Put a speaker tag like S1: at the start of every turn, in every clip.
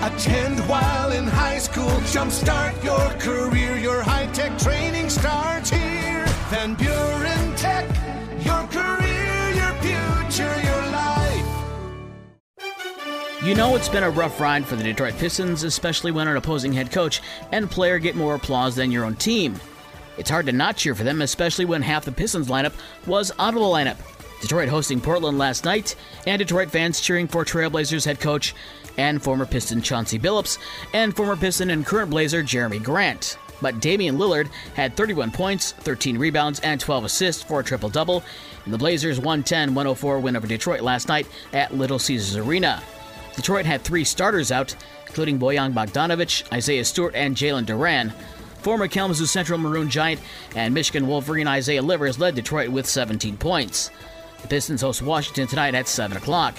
S1: Attend while in high school. Jumpstart your career. Your high tech training starts here. Van Buren Tech. Your career, your future, your life.
S2: You know it's been a rough ride for the Detroit Pistons, especially when an opposing head coach and player get more applause than your own team. It's hard to not cheer for them, especially when half the Pistons lineup was out of the lineup. Detroit hosting Portland last night, and Detroit fans cheering for Trailblazers head coach and former Piston Chauncey Billups and former Piston and current Blazer Jerami Grant. But Damian Lillard had 31 points, 13 rebounds, and 12 assists for a triple double in the Blazers' 110 104 win over Detroit last night at Little Caesars Arena. Detroit had three starters out, including Bojan Bogdanovic, Isaiah Stewart, and Jalen Duren. Former Kalamazoo Central Maroon Giant and Michigan Wolverine Isaiah Livers led Detroit with 17 points. The Pistons host Washington tonight at 7 o'clock.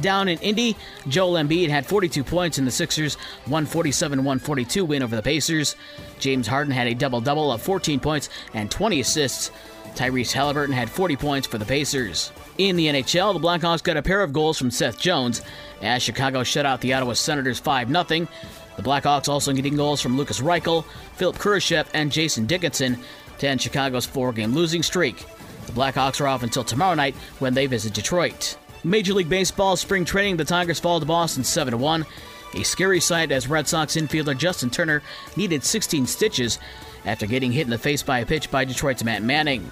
S2: Down in Indy, Joel Embiid had 42 points in the Sixers' 147 142 win over the Pacers. James Harden had a double double of 14 points and 20 assists. Tyrese Halliburton had 40 points for the Pacers. In the NHL, the Blackhawks got a pair of goals from Seth Jones as Chicago shut out the Ottawa Senators 5 0. The Blackhawks also getting goals from Lucas Reichel, Philipp Kurashev, and Jason Dickinson to end Chicago's four game losing streak. The Blackhawks are off until tomorrow night when they visit Detroit. Major League Baseball spring training, the Tigers fall to Boston 7 1. A scary sight as Red Sox infielder Justin Turner needed 16 stitches after getting hit in the face by a pitch by Detroit's Matt Manning.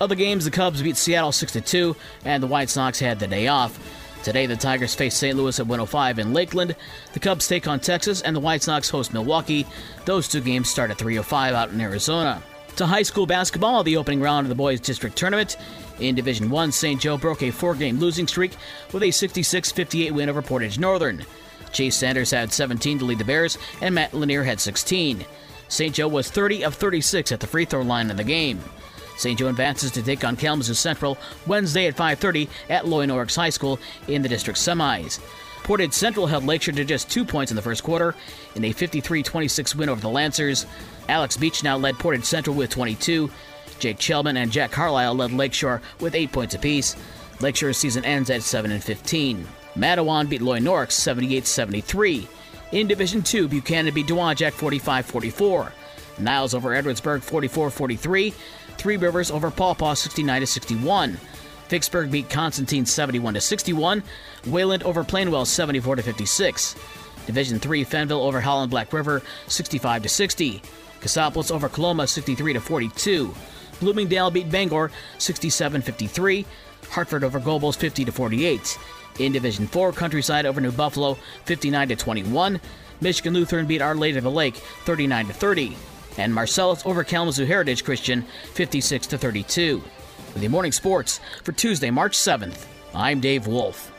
S2: Other games, the Cubs beat Seattle 6 2, and the White Sox had the day off. Today, the Tigers face St. Louis at 105 in Lakeland. The Cubs take on Texas, and the White Sox host Milwaukee. Those two games start at 3:05 out in Arizona. To high school basketball, the opening round of the boys' district tournament. In Division 1, St. Joe broke a four game losing streak with a 66 58 win over Portage Northern. Chase Sanders had 17 to lead the Bears, and Matt Lanier had 16. St. Joe was 30 of 36 at the free throw line in the game. St. Joe advances to take on Kalamazoo Central Wednesday at 5:30 at Loy Norrix High School in the district semis. Portage Central held Lakeshore to just two points in the first quarter in a 53-26 win over the Lancers. Alex Beach now led Portage Central with 22. Jake Chelman and Jack Carlisle led Lakeshore with 8 points apiece. Lakeshore's season ends at 7 and 15. Mattawan beat Loy Norrix 78-73. In Division 2, Buchanan beat Dowagiac 45-44. Niles over Edwardsburg 44-43. Three Rivers over Paw Paw 69-61. Vicksburg beat Constantine 71 61. Wayland over Plainwell 74 56. Division 3 Fenville over Holland Black River 65 60. Cassopolis over Coloma 63 42. Bloomingdale beat Bangor 67 53. Hartford over Gobles 50 48. In Division 4, Countryside over New Buffalo 59 21. Michigan Lutheran beat Our Lady of the Lake 39 30. And Marcellus over Kalamazoo Heritage Christian 56 32. The morning sports for Tuesday, March 7th, I'm Dave Wolf.